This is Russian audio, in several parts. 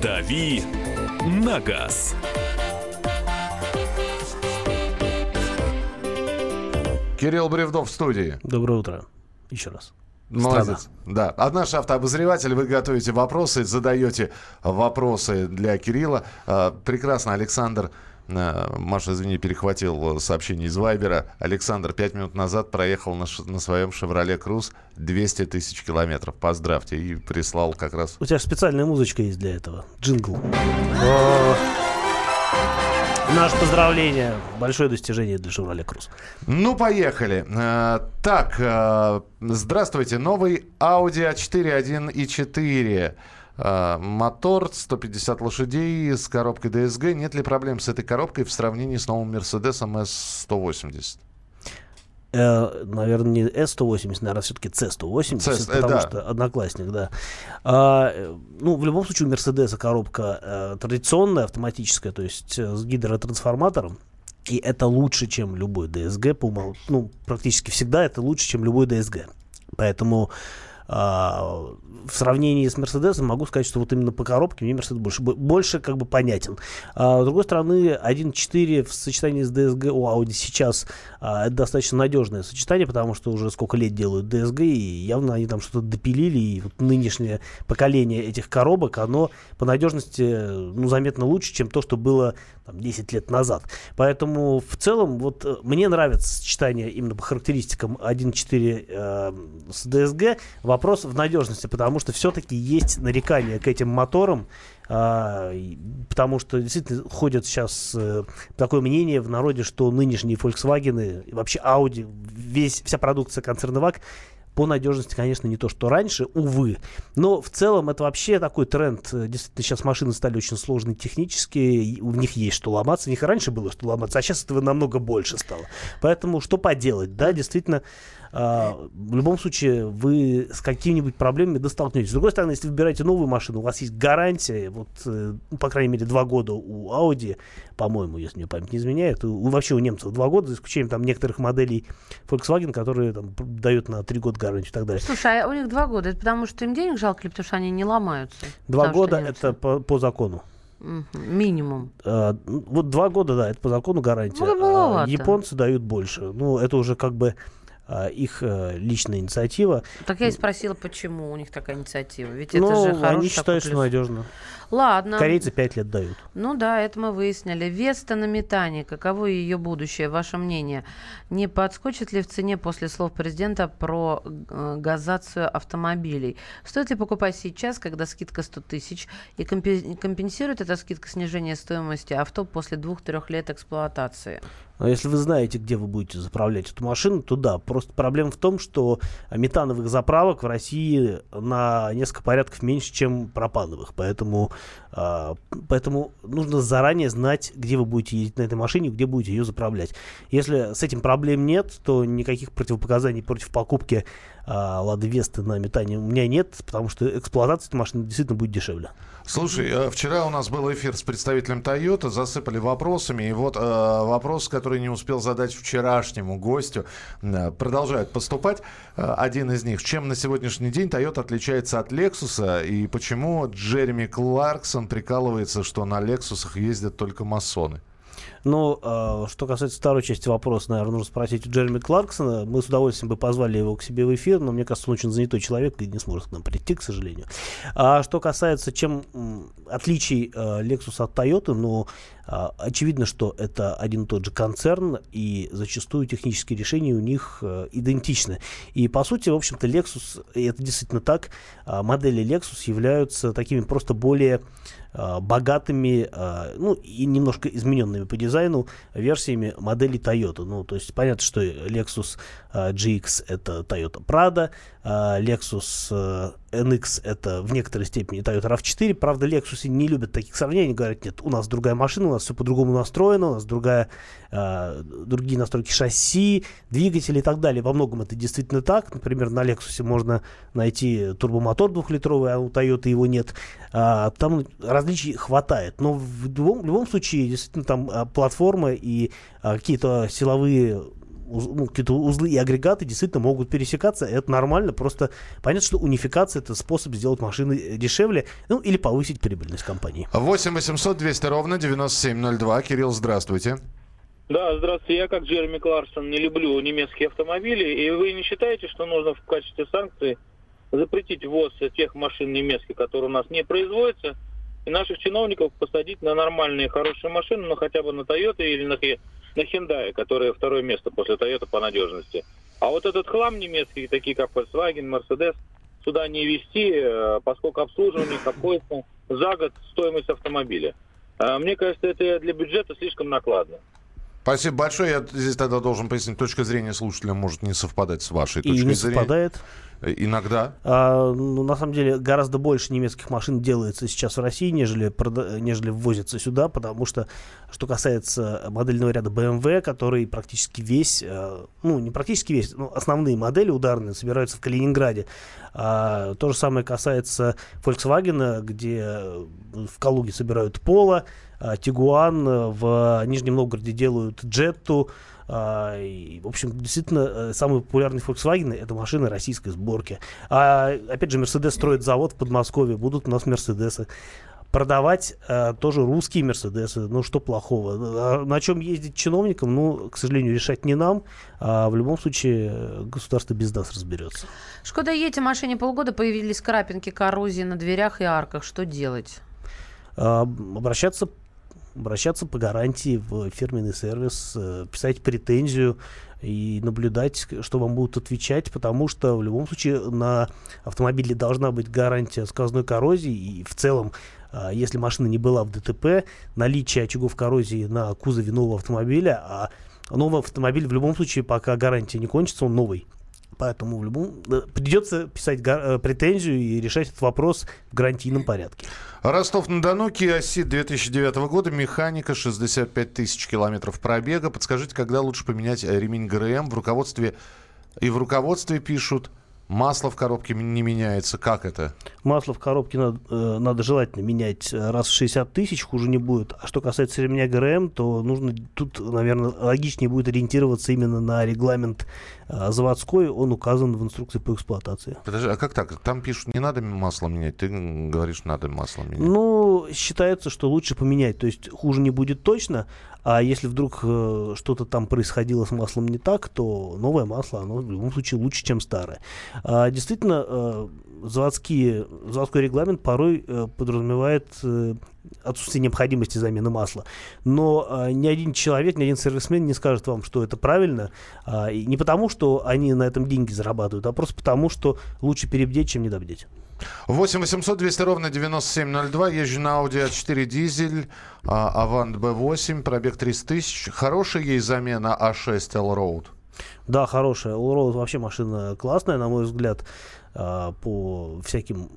«Дави на газ». Кирилл Бревдов в студии. Доброе утро. Еще раз. Молодец. Страна. Да. А наш автообозреватель, вы готовите вопросы, задаете вопросы для Кирилла. А, Прекрасно, Александр. А, Маша, извини, перехватил сообщение из Вайбера. Александр пять минут назад проехал на, ш- на своем «Шевроле Круз» 200 тысяч километров. Поздравьте. И прислал как раз... У тебя же специальная музычка есть для этого. Джингл. Наше поздравление. Большое достижение для Шевроле Круз. Ну, поехали. А, Так, а, здравствуйте. Новый Audi A4 1.4. А, Мотор 150 лошадей с коробкой DSG. Нет ли проблем с этой коробкой в сравнении с новым Mercedes S180? Э, наверное, не S180, наверное, все-таки C180, C- э, потому да. что одноклассник, да. А, э, ну, в любом случае, у Мерседеса коробка э, традиционная, автоматическая, то есть э, с гидротрансформатором. И это лучше, чем любой DSG. по умол- Ну, практически всегда это лучше, чем любой DSG. Поэтому а, в сравнении с Мерседесом могу сказать, что вот именно по коробке мне Мерседес больше, бо- больше как бы понятен. А, с другой стороны, 1.4 в сочетании с DSG у Audi сейчас а, это достаточно надежное сочетание, потому что уже сколько лет делают DSG, и явно они там что-то допилили, и вот нынешнее поколение этих коробок, оно по надежности ну, заметно лучше, чем то, что было там, 10 лет назад. Поэтому в целом вот э, мне нравится сочетание именно по характеристикам 1.4 э, с DSG. Вопрос в надежности, потому что все-таки есть нарекания к этим моторам, а, потому что действительно ходят сейчас э, такое мнение в народе, что нынешние Volkswagen и вообще Audi, весь, вся продукция концерна ВАГ по надежности, конечно, не то, что раньше, увы. Но в целом это вообще такой тренд. Действительно, сейчас машины стали очень сложные технически, в них есть что ломаться. В них и раньше было что ломаться, а сейчас этого намного больше стало. Поэтому что поделать? Да, действительно, а, в любом случае вы с какими-нибудь проблемами достолкнетесь. С другой стороны, если выбираете новую машину, у вас есть гарантия, вот, э, ну, по крайней мере, два года у Audi, по-моему, если мне память не изменяет, у, у- вообще у немцев два года, за исключением там некоторых моделей Volkswagen, которые там дают на три года гарантию и так далее. Слушай, а у них два года. Это потому что им денег жалко или потому что они не ломаются? Два года это по, по закону. Минимум. А, ну, вот два года, да, это по закону гарантия. Ну, А японцы дают больше. Ну, это уже как бы их э, личная инициатива. Так я и спросила, почему у них такая инициатива. Ведь это Ну, же хороший они считают, что плюс. надежно. Ладно. Корейцы пять лет дают. Ну да, это мы выяснили. Веста на метане. Каково ее будущее? Ваше мнение? Не подскочит ли в цене после слов президента про э, газацию автомобилей? Стоит ли покупать сейчас, когда скидка 100 тысяч? И компе- компенсирует эта скидка снижение стоимости авто после двух-трех лет эксплуатации? Но если вы знаете, где вы будете заправлять эту машину, то да. Просто проблема в том, что метановых заправок в России на несколько порядков меньше, чем пропановых. Поэтому, поэтому нужно заранее знать, где вы будете ездить на этой машине, где будете ее заправлять. Если с этим проблем нет, то никаких противопоказаний против покупки а, Лады Весты на метане у меня нет, потому что эксплуатация этой машины действительно будет дешевле. Слушай, э, вчера у нас был эфир с представителем Toyota, засыпали вопросами, и вот э, вопрос, который не успел задать вчерашнему гостю, э, продолжают поступать. Э, один из них. Чем на сегодняшний день Toyota отличается от Lexus, и почему Джереми Кларксон прикалывается, что на Лексусах ездят только масоны? Ну, э, что касается второй части вопроса, наверное, нужно спросить у Джереми Кларксона. Мы с удовольствием бы позвали его к себе в эфир, но мне кажется, он очень занятой человек и не сможет к нам прийти, к сожалению. А что касается чем отличий э, Lexus от Toyota, ну, очевидно, что это один и тот же концерн, и зачастую технические решения у них э, идентичны. И, по сути, в общем-то, Lexus, и это действительно так, э, модели Lexus являются такими просто более э, богатыми, ну и немножко измененными по дизайну версиями моделей Toyota. Ну, то есть понятно, что Lexus GX это Toyota Prado, э, Lexus э, NX это в некоторой степени Toyota RAV4. Правда, Lexus не любят таких сравнений, говорят, нет, у нас другая машина, у нас все по-другому настроено, у нас другая, другие настройки шасси, двигатели и так далее. Во многом это действительно так. Например, на Lexus можно найти турбомотор двухлитровый, а у Toyota его нет. А, там различий хватает. Но в любом, в любом случае, действительно, там а, платформа и а, какие-то силовые ну, какие-то узлы и агрегаты действительно могут пересекаться, это нормально, просто понятно, что унификация это способ сделать машины дешевле, ну или повысить прибыльность компании. 8 800 200 ровно 9702. Кирилл, здравствуйте. Да, здравствуйте. Я, как Джереми Кларсон, не люблю немецкие автомобили. И вы не считаете, что нужно в качестве санкции запретить ввоз тех машин немецких, которые у нас не производятся, и наших чиновников посадить на нормальные, хорошие машины, ну хотя бы на Toyota или на, на Hyundai, которые второе место после Toyota по надежности. А вот этот хлам немецкий, такие как Volkswagen, Mercedes, сюда не вести, э, поскольку обслуживание обходится за год стоимость автомобиля. А Мне кажется, это для бюджета слишком накладно. Спасибо большое. Я здесь тогда должен пояснить, точка зрения слушателя может не совпадать с вашей И точкой не зрения. совпадает. Э, Иногда. А, ну, на самом деле гораздо больше немецких машин делается сейчас в России, нежели, прода- нежели ввозится сюда, потому что, что касается модельного ряда BMW, который практически весь, э, ну, не практически весь, но основные модели ударные собираются в Калининграде. А, то же самое касается Volkswagen, где в Калуге собирают Пола, Тигуан, э, в Нижнем Новгороде делают Джетту, а, и, в общем, действительно, э, самый популярный Volkswagen это машины российской сборки. А опять же, Mercedes строит завод в Подмосковье, будут у нас Мерседесы. Продавать э, тоже русские Мерседесы, ну что плохого. А на чем ездить чиновникам, ну, к сожалению, решать не нам. А в любом случае э, государство без нас разберется. Шкода Ети машине полгода появились крапинки коррозии на дверях и арках. Что делать? А, обращаться обращаться по гарантии в фирменный сервис, э, писать претензию и наблюдать, что вам будут отвечать, потому что в любом случае на автомобиле должна быть гарантия сквозной коррозии и в целом а, если машина не была в ДТП, наличие очагов коррозии на кузове нового автомобиля, а новый автомобиль в любом случае, пока гарантия не кончится, он новый. Поэтому в любом придется писать э, претензию и решать этот вопрос в гарантийном порядке. Ростов-на-Дону, Kia Ceed 2009 года, механика, 65 тысяч километров пробега. Подскажите, когда лучше поменять э, ремень ГРМ? В руководстве и в руководстве пишут, масло в коробке не меняется. Как это? Масло в коробке надо, э, надо желательно менять э, раз в 60 тысяч, хуже не будет. А что касается ремня ГРМ, то нужно тут, наверное, логичнее будет ориентироваться именно на регламент э, заводской. Он указан в инструкции по эксплуатации. Подожди, а как так? Там пишут, не надо масло менять. Ты говоришь, надо масло менять. Ну, считается, что лучше поменять. То есть хуже не будет точно. А если вдруг э, что-то там происходило с маслом не так, то новое масло, оно в любом случае лучше, чем старое. А, действительно, э, заводские, заводской регламент порой э, подразумевает э, отсутствие необходимости замены масла. Но э, ни один человек, ни один сервисмен не скажет вам, что это правильно. А, и не потому, что они на этом деньги зарабатывают, а просто потому, что лучше перебдеть, чем недобдеть. 8 800 200 ровно 9702. Езжу на Audi A4 дизель, а, Avant B8, пробег 300 тысяч. Хорошая ей замена A6 L-Road? Да, хорошая. Allroad вообще машина классная, на мой взгляд, а, по всяким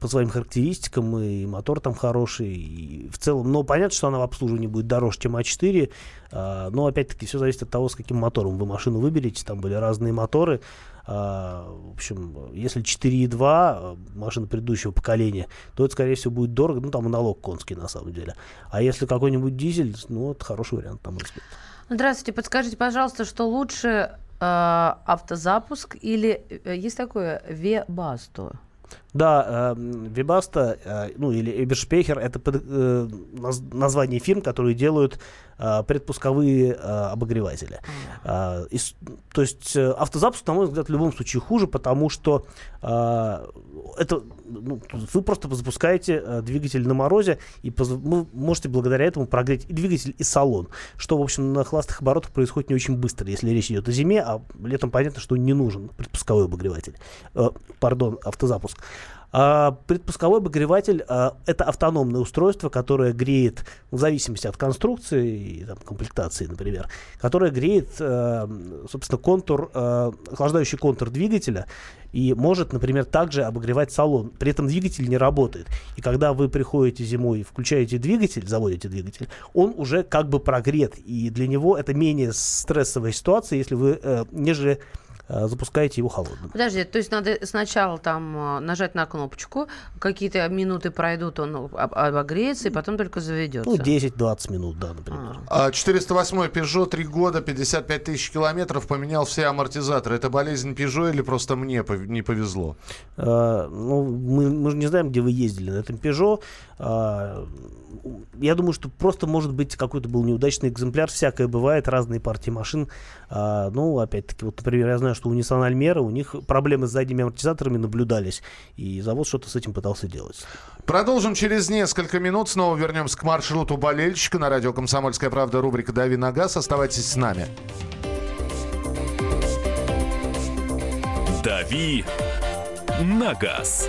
по своим характеристикам, и мотор там хороший, и в целом, но понятно, что она в обслуживании будет дороже, чем А4, а, но опять-таки все зависит от того, с каким мотором вы машину выберете, там были разные моторы, а, в общем, если 4.2 а, машина предыдущего поколения, то это, скорее всего, будет дорого, ну, там аналог конский, на самом деле. А если какой-нибудь дизель, ну, это хороший вариант, мой взгляд. Здравствуйте, подскажите, пожалуйста, что лучше э, автозапуск или э, есть такое Вебасто? Да, эм, Вебаста, э, ну или Эбершпехер, это э, наз- название фирм, которые делают э, предпусковые обогреватели. А, и то есть автозапуск, на мой взгляд, в любом случае хуже, потому что это ну, вы просто запускаете двигатель на морозе и вы можете благодаря этому прогреть и двигатель, и салон, что, в общем, на холостых оборотах происходит не очень быстро, если речь идет о зиме, а летом понятно, что не нужен предпусковой обогреватель. Пардон, автозапуск. А предпусковой обогреватель а, это автономное устройство, которое греет, в зависимости от конструкции и там, комплектации, например, которое греет, э, собственно, контур, охлаждающий контур двигателя и может, например, также обогревать салон. При этом двигатель не работает. И когда вы приходите зимой и включаете двигатель, заводите двигатель, он уже как бы прогрет. И для него это менее стрессовая ситуация, если вы, э, нежели запускаете его холодным. Подожди, то есть надо сначала там э, нажать на кнопочку, какие-то минуты пройдут, он об- обогреется, и потом только заведется. Ну, 10-20 минут, да, например. А, 408 Peugeot, 3 года, 55 тысяч километров, поменял все амортизаторы. Это болезнь Peugeot или просто мне не повезло? А, ну, мы, мы же не знаем, где вы ездили на этом Peugeot. А, я думаю, что просто, может быть, какой-то был неудачный экземпляр. Всякое бывает, разные партии машин. А, ну, опять-таки, вот, например, я знаю, что у Nissan Almera у них проблемы с задними амортизаторами наблюдались. И завод что-то с этим пытался делать. Продолжим через несколько минут. Снова вернемся к маршруту болельщика на радио «Комсомольская правда» рубрика «Дави на газ». Оставайтесь с нами. «Дави на газ».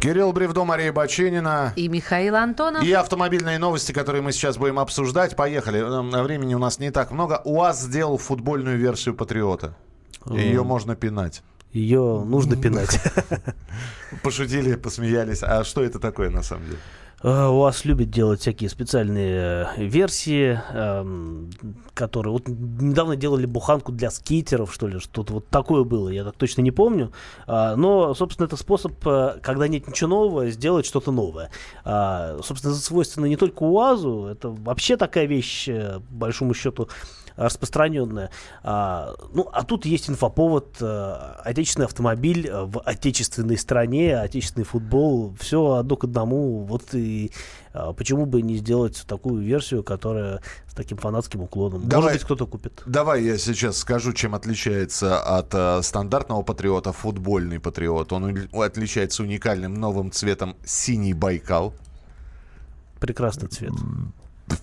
Кирилл Бревдо, Мария Баченина. И Михаил Антонов. И автомобильные новости, которые мы сейчас будем обсуждать. Поехали. Эм, Времени у нас не так много. УАЗ сделал футбольную версию «Патриота». Ее можно пинать. Ее нужно пинать. Пошутили, посмеялись. А что это такое на самом деле? А, У вас любят делать всякие специальные э, версии, эм, которые... Вот недавно делали буханку для скейтеров, что ли, что-то вот такое было, я так точно не помню. А, Но, собственно, это способ, э, когда нет ничего нового, сделать что-то новое. А, Собственно, это свойственно не только УАЗу, это вообще такая вещь, э, большому счету, распространенная. А, ну, а тут есть инфоповод, э, отечественный автомобиль э, в отечественной стране, отечественный футбол, все одно к одному. Вот и а, почему бы не сделать такую версию, которая с таким фанатским уклоном. Давай. Может быть, кто-то купит. Давай я сейчас скажу, чем отличается от э, стандартного патриота футбольный патриот. Он отличается уникальным новым цветом синий Байкал, Прекрасный цвет.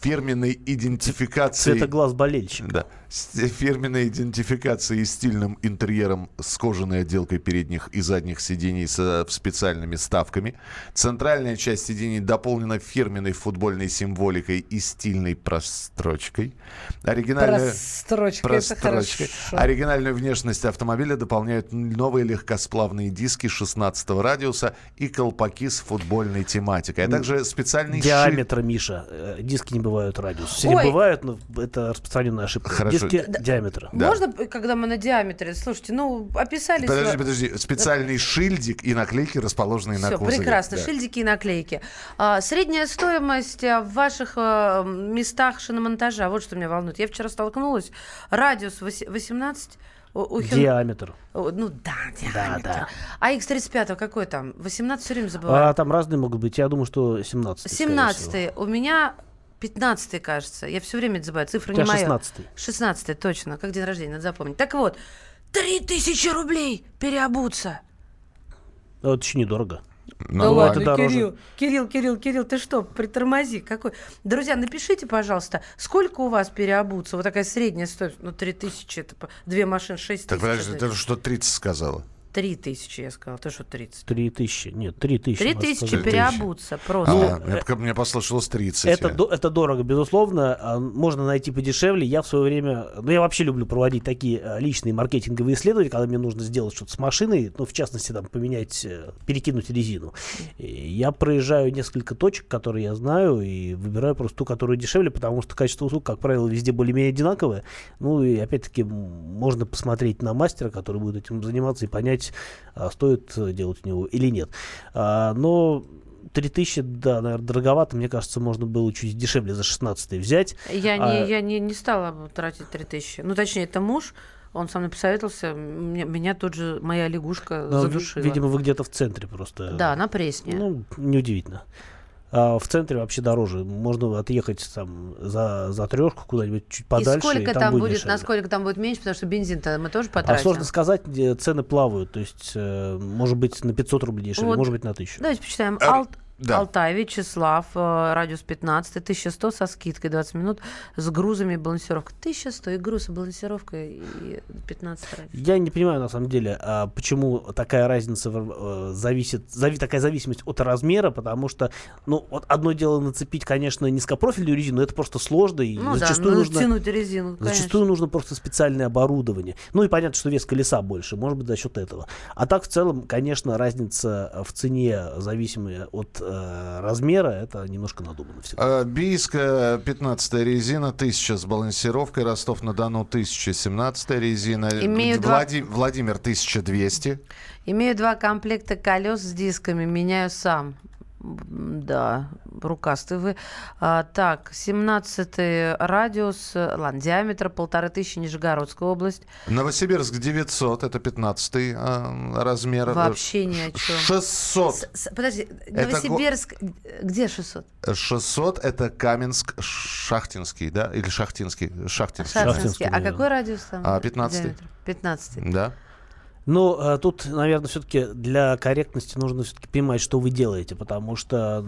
фирменной идентификацией. Цвета глаз болельщика. Да. С фирменной идентификацией и стильным интерьером с кожаной отделкой передних и задних сидений с специальными ставками. Центральная часть сидений дополнена фирменной футбольной символикой и стильной прострочкой. Оригинальная... Прострочка, Прострочкой. Оригинальную внешность автомобиля дополняют новые легкосплавные диски 16 радиуса и колпаки с футбольной тематикой, а также специальный щит. Диаметра, Миша. Э, Диски не бывают радиус. Все бывают, но это распространенная ошибка. Хорошо. Диски диаметра. Да. Можно, когда мы на диаметре? Слушайте, ну, описали... Подожди, подожди. Специальный шильдик и наклейки, расположенные на Все, кузове. прекрасно. Да. Шильдики и наклейки. А, средняя стоимость а, в ваших а, местах шиномонтажа, вот что меня волнует. Я вчера столкнулась. Радиус вось- 18... у- у Hyundai- Диаметр. Ну да, диаметр. да. А X35 какой там? 18 все время забываю. А там разные могут быть. Я думаю, что 17. 17 У меня 15 кажется. Я все время это забываю. Цифра не моя. 16 16 точно. Как день рождения, надо запомнить. Так вот, 3000 рублей переобуться. Это еще недорого. Ну, Да ладно. ладно, это. Кирилл, Кирилл, Кирилл, Кирилл, ты что, притормози. Какой? Друзья, напишите, пожалуйста, сколько у вас переобуться? Вот такая средняя стоимость. Ну, 3000, это две машины, 6 Так, тысяч. подожди, ты что 30 сказала? 3000, я сказала. Ты что, 30? 3000. Нет, 3000. 3000 сказать. переобуться просто. А, мне пока- мне послышалось 30. Это, это дорого, безусловно. А, Можно найти подешевле. Я в свое время... Ну, я вообще люблю проводить такие а, личные маркетинговые исследования, когда мне нужно сделать что-то с машиной, ну, в частности, там, поменять, э, перекинуть резину. И я проезжаю несколько точек, которые я знаю, и выбираю просто ту, которая дешевле, потому что качество услуг, как правило, везде более-менее одинаковое. Ну, и опять-таки, можно посмотреть на мастера, который будет этим заниматься, и понять, а, стоит э, делать у него или нет. А, но 3000, да, наверное, дороговато. Мне кажется, можно было чуть дешевле за 16 взять. Я, А- не, я не, не стала тратить 3000. Ну, точнее, это муж. Он со мной посоветовался. Меня, меня тут же моя лягушка Но, ви- задушила. видимо, вы где-то в центре просто. Да, на Пресне. Ну, неудивительно. А в центре вообще дороже. Можно отъехать там за, за трешку куда-нибудь чуть подальше. и сколько там, там будет, будет, дешевле. насколько там будет меньше, потому что бензин-то мы тоже А потратим. сложно сказать, где цены плавают. То есть, э, может быть, на 500 рублей дешевле, Вот. может быть, на 1000. Давайте почитаем. А- Алт- Да. Алтай, Вячеслав, э, радиус 15, 1100 со скидкой 20 минут с грузами и балансировкой. 1100 и груз, и балансировка, и 15 радиус. Я не понимаю, на самом деле, а почему такая разница э, зависит, зави- такая зависимость от размера, потому что, ну, вот одно дело нацепить, конечно, низкопрофильную резину, это просто сложно, и Ну да, зачастую надо нужно... тянуть резину, конечно. Зачастую нужно просто специальное оборудование. Ну и понятно, что вес колеса больше, может быть, за счет этого. А так, в целом, конечно, разница в цене, зависимая от э, размера, это немножко надумано всегда. Э, Бийская 15 резина, 1000 с балансировкой. Ростов-на-Дону 1017 резина. Имею два- Влади- Владимир 1200. Имею два комплекта колес с дисками, меняю сам. Да, рукастый вы. А, так, 17 радиус, ладно, диаметр полторы тысячи, Нижегородская область. Новосибирск 900, это 15 э, размер. Вообще ни о чем. 600. С- с- подожди, Это Новосибирск, э, где 600? 600 это Каменск-Шахтинский, да? Или Шахтинский? Шахтинский. Шахтинский. А наверное. какой радиус там? А, 15-й. диаметр? 15 Да. Но э, тут, наверное, все-таки для корректности нужно все-таки понимать, что вы делаете, потому что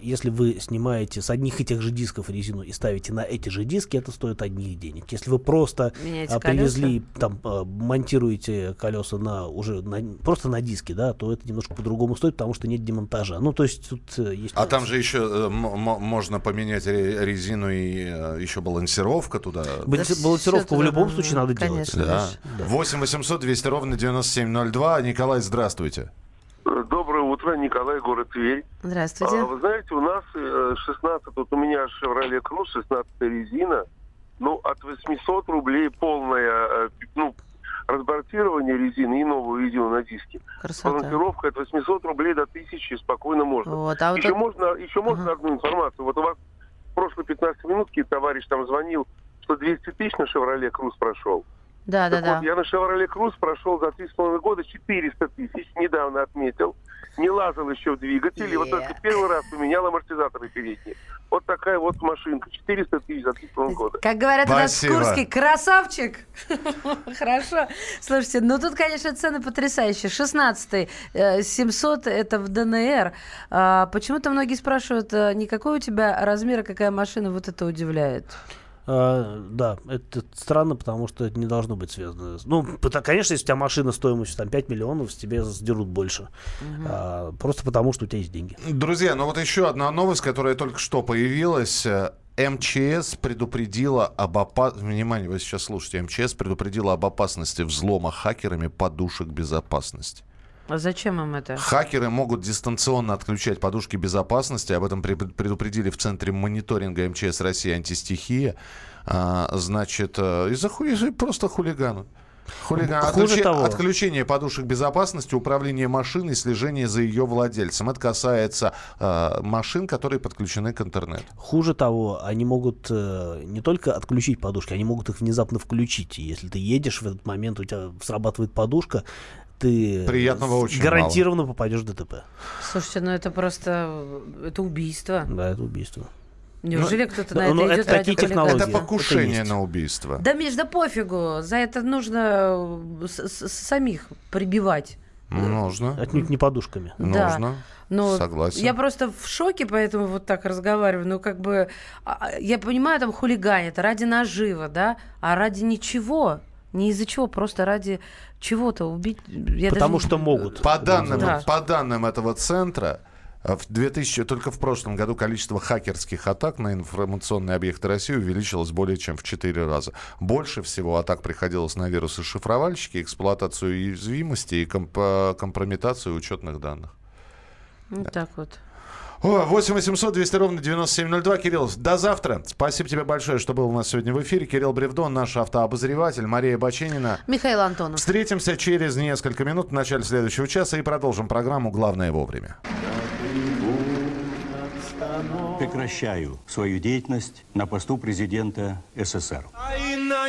если вы снимаете с одних и тех же дисков резину и ставите на эти же диски, это стоит одних денег. Если вы просто Меняете а, привезли, там, а, монтируете колеса на уже на, просто на диске, да, то это немножко по-другому стоит, потому что нет демонтажа. Ну, то есть тут э, есть... А там же еще э, можно поменять ре- резину и э, еще балансировка туда. Баланси- Да балансировку в любом случае надо, надо делать. конечно. Да. Да. 8 800 200 ровно 9702. Николай, здравствуйте. Доброе утро, Николай, город Тверь. Здравствуйте. А, вы знаете, у нас э, 16, вот у меня Chevrolet Cruze, 16 резина, ну, от 800 рублей полное, э, ну, разбортирование резины и новую резину на диске. Красота. Балансировка от 800 рублей до 1000 спокойно можно. Вот, а вот еще это- можно, еще можно Ага. одну информацию. Вот у вас в прошлые 15 минутки товарищ там звонил, что 200 тысяч на Chevrolet Cruze прошел. Да, да, Так да. вот, я на Chevrolet Cruze прошел за три с половиной года 400 тысяч, недавно отметил. Не лазал еще в двигатель, и вот только первый раз поменял амортизаторы передние. Вот такая вот машинка, 400 тысяч за три с половиной года. Как говорят у нас в Спасибо. Курске, красавчик! Хорошо. Слушайте, ну тут, конечно, цены потрясающие. 16 700 это в ДНР. А, Почему-то многие спрашивают, а, не какой у тебя размер, а какая машина, вот это удивляет. А, да, это странно, потому что это не должно быть связано. Ну, конечно, если у тебя машина стоимостью там 5 миллионов, с тебе сдерут больше. А, просто потому, что у тебя есть деньги. Друзья, ну вот еще одна новость, которая только что появилась. МЧС предупредила об опасности... Внимание, вы сейчас слушаете. МЧС предупредила об опасности взлома хакерами подушек безопасности. А зачем им это? Хакеры могут дистанционно отключать подушки безопасности. Об этом пред- предупредили в Центре мониторинга МЧС России «Антистихия». А, значит, э, из-за ху- из-за просто хулигана. Хулиган. Хуже Отключи- того. Отключение подушек безопасности, управление машиной, слежение за ее владельцем. Это касается э, машин, которые подключены к интернету. Хуже того, они могут э, не только отключить подушки, они могут их внезапно включить. И если ты едешь в этот момент, у тебя срабатывает подушка, ты Приятного очень гарантированно попадешь в ДТП. Слушайте, ну это просто... Это убийство. Да, это убийство. Неужели кто-то на ну, это это идет ради такие технологии. Это это покушение есть. на убийство. Да, Миш, да пофигу. За это нужно э, с- с- самих прибивать. Нужно. Отнюдь не подушками. Да. Нужно. Но Согласен. Я просто в шоке, поэтому вот так разговариваю. Ну, как бы, а, я понимаю, там хулиганят ради нажива, да, а ради ничего. Не из-за чего, просто ради чего-то убить. Я Потому даже- что могут. По данным, Да. по данным этого центра, э, в 2000, только в прошлом году количество хакерских атак на информационные объекты России увеличилось более чем в 4 раза. Больше всего атак приходилось на вирусы шифровальщики, эксплуатацию уязвимости и комп- э, компрометацию учетных данных. Вот так вот. О, 8 800 200 ровно 9702. Кирилл, до завтра. Спасибо тебе большое, что был у нас сегодня в эфире. Кирилл Бревдон, наш автообозреватель, Мария Баченина. Михаил Антонов. Встретимся через несколько минут в начале следующего часа и продолжим программу «Главное вовремя». Прекращаю свою деятельность на посту президента СССР. Илья